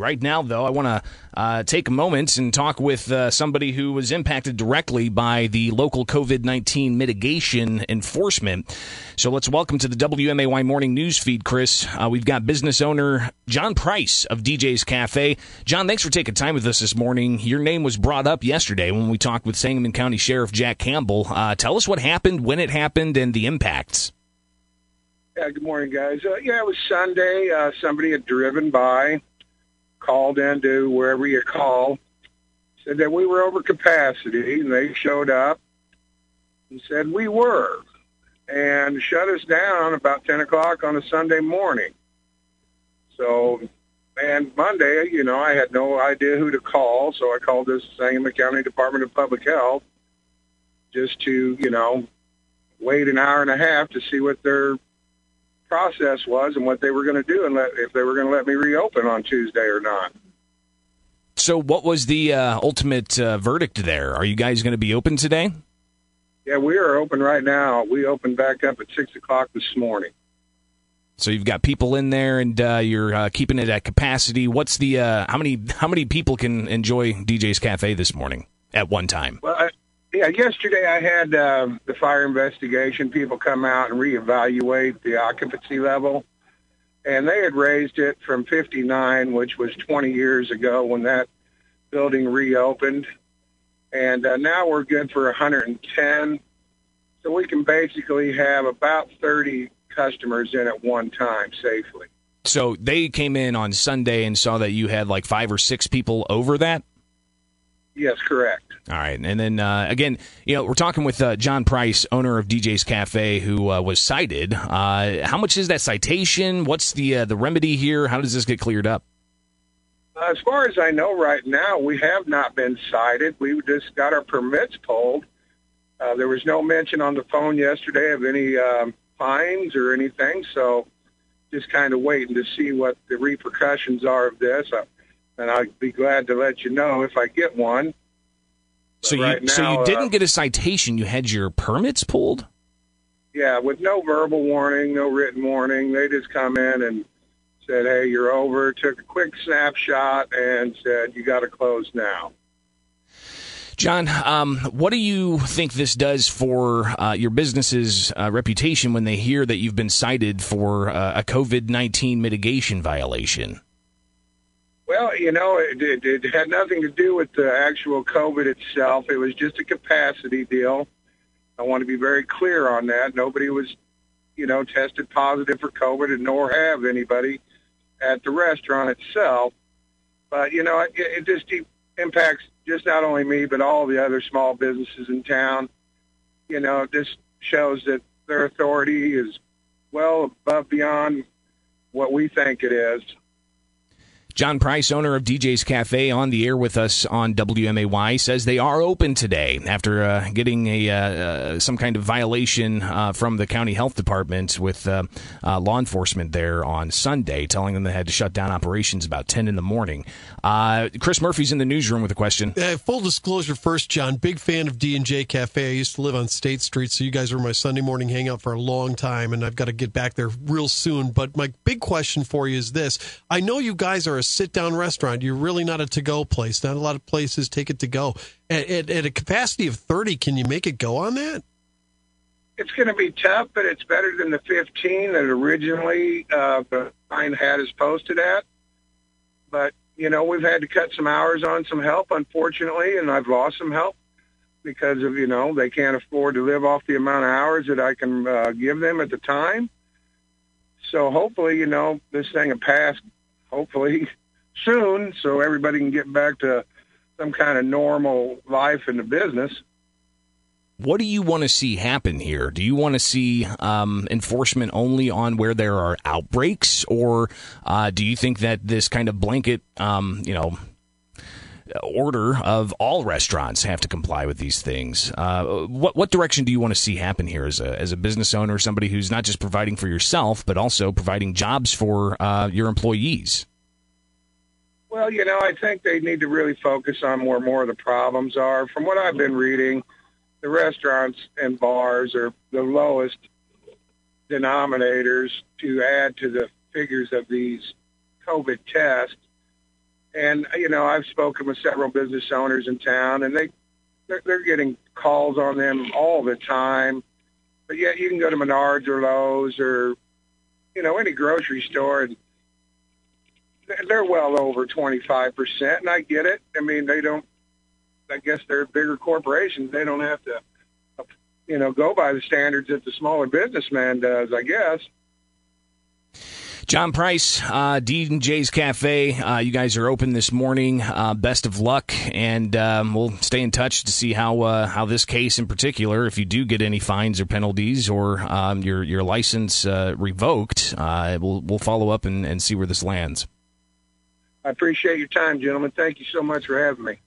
Right now, though, I want to uh, take a moment and talk with uh, somebody who was impacted directly by the local COVID 19 mitigation enforcement. So let's welcome to the WMAY morning news feed, Chris. Uh, we've got business owner John Price of DJ's Cafe. John, thanks for taking time with us this morning. Your name was brought up yesterday when we talked with Sangamon County Sheriff Jack Campbell. Uh, tell us what happened, when it happened, and the impacts. Yeah, good morning, guys. Uh, yeah, it was Sunday. Uh, somebody had driven by, called into wherever you call, said that we were over capacity, and they showed up and said we were, and shut us down about 10 o'clock on a Sunday morning. So, and Monday, you know, I had no idea who to call, so I called the Sangamon County Department of Public Health just to, you know, wait an hour and a half to see what their process was and what they were going to do and let, if they were going to let me reopen on Tuesday or not. So, what was the uh, ultimate uh, verdict there? Are you guys going to be open today? Yeah, we are open right now. We opened back up at six o'clock this morning. So you've got people in there, and uh, you're uh, keeping it at capacity. What's the uh, how many how many people can enjoy DJ's Cafe this morning at one time? Well, yeah, yesterday I had uh, the fire investigation people come out and reevaluate the occupancy level, and they had raised it from 59, which was 20 years ago when that building reopened, and uh, now we're good for 110. So we can basically have about 30 customers in at one time safely. So they came in on Sunday and saw that you had like five or six people over that. Yes, correct. All right, and then uh, again, you know, we're talking with uh, John Price, owner of DJ's Cafe, who uh, was cited. Uh, how much is that citation? What's the uh, the remedy here? How does this get cleared up? As far as I know, right now we have not been cited. We just got our permits pulled. Uh, there was no mention on the phone yesterday of any um, fines or anything, so just kind of waiting to see what the repercussions are of this. and I'd be glad to let you know if I get one. So you right now, so you didn't uh, get a citation. You had your permits pulled. Yeah, with no verbal warning, no written warning. They just come in and said, "Hey, you're over." Took a quick snapshot and said, "You got to close now." John, um, what do you think this does for uh, your business's uh, reputation when they hear that you've been cited for uh, a COVID nineteen mitigation violation? Well, you know, it, it, it had nothing to do with the actual COVID itself. It was just a capacity deal. I want to be very clear on that. Nobody was, you know, tested positive for COVID, and nor have anybody at the restaurant itself. But you know, it, it just impacts just not only me, but all the other small businesses in town. You know, this shows that their authority is well above beyond what we think it is. John Price, owner of DJ's Cafe, on the air with us on WMAY, says they are open today after uh, getting a uh, uh, some kind of violation uh, from the county health department with uh, uh, law enforcement there on Sunday, telling them they had to shut down operations about ten in the morning. Chris Murphy's in the newsroom with a question. full disclosure, first, John, big fan of D and J Cafe. I used to live on State Street, so you guys were my Sunday morning hangout for a long time, and I've got to get back there real soon. But my big question for you is this: I know you guys are a sit down restaurant. You're really not a to go place. Not a lot of places take it to go. At, at, at a capacity of 30, can you make it go on that? It's going to be tough, but it's better than the 15 that originally uh, the sign had us posted at. But, you know, we've had to cut some hours on some help, unfortunately, and I've lost some help because of, you know, they can't afford to live off the amount of hours that I can uh, give them at the time. So hopefully, you know, this thing will pass, hopefully, soon so everybody can get back to some kind of normal life in the business. What do you want to see happen here? Do you want to see um, enforcement only on where there are outbreaks, or uh, do you think that this kind of blanket, um, you know, order of all restaurants have to comply with these things. Uh, what what direction do you want to see happen here as a as a business owner, somebody who's not just providing for yourself but also providing jobs for uh, your employees? Well, you know, I think they need to really focus on where more of the problems are. From what I've been reading, the restaurants and bars are the lowest denominators to add to the figures of these COVID tests. And you know, I've spoken with several business owners in town, and they they're, they're getting calls on them all the time. But yet, you can go to Menards or Lowe's or you know any grocery store, and they're well over twenty five percent. And I get it. I mean, they don't. I guess they're bigger corporations. They don't have to, you know, go by the standards that the smaller businessman does. I guess. John Price, uh, D&J's Cafe. Uh, you guys are open this morning. Uh, best of luck, and um, we'll stay in touch to see how uh, how this case in particular, if you do get any fines or penalties or um, your your license uh, revoked, uh, we'll we'll follow up and, and see where this lands. I appreciate your time, gentlemen. Thank you so much for having me.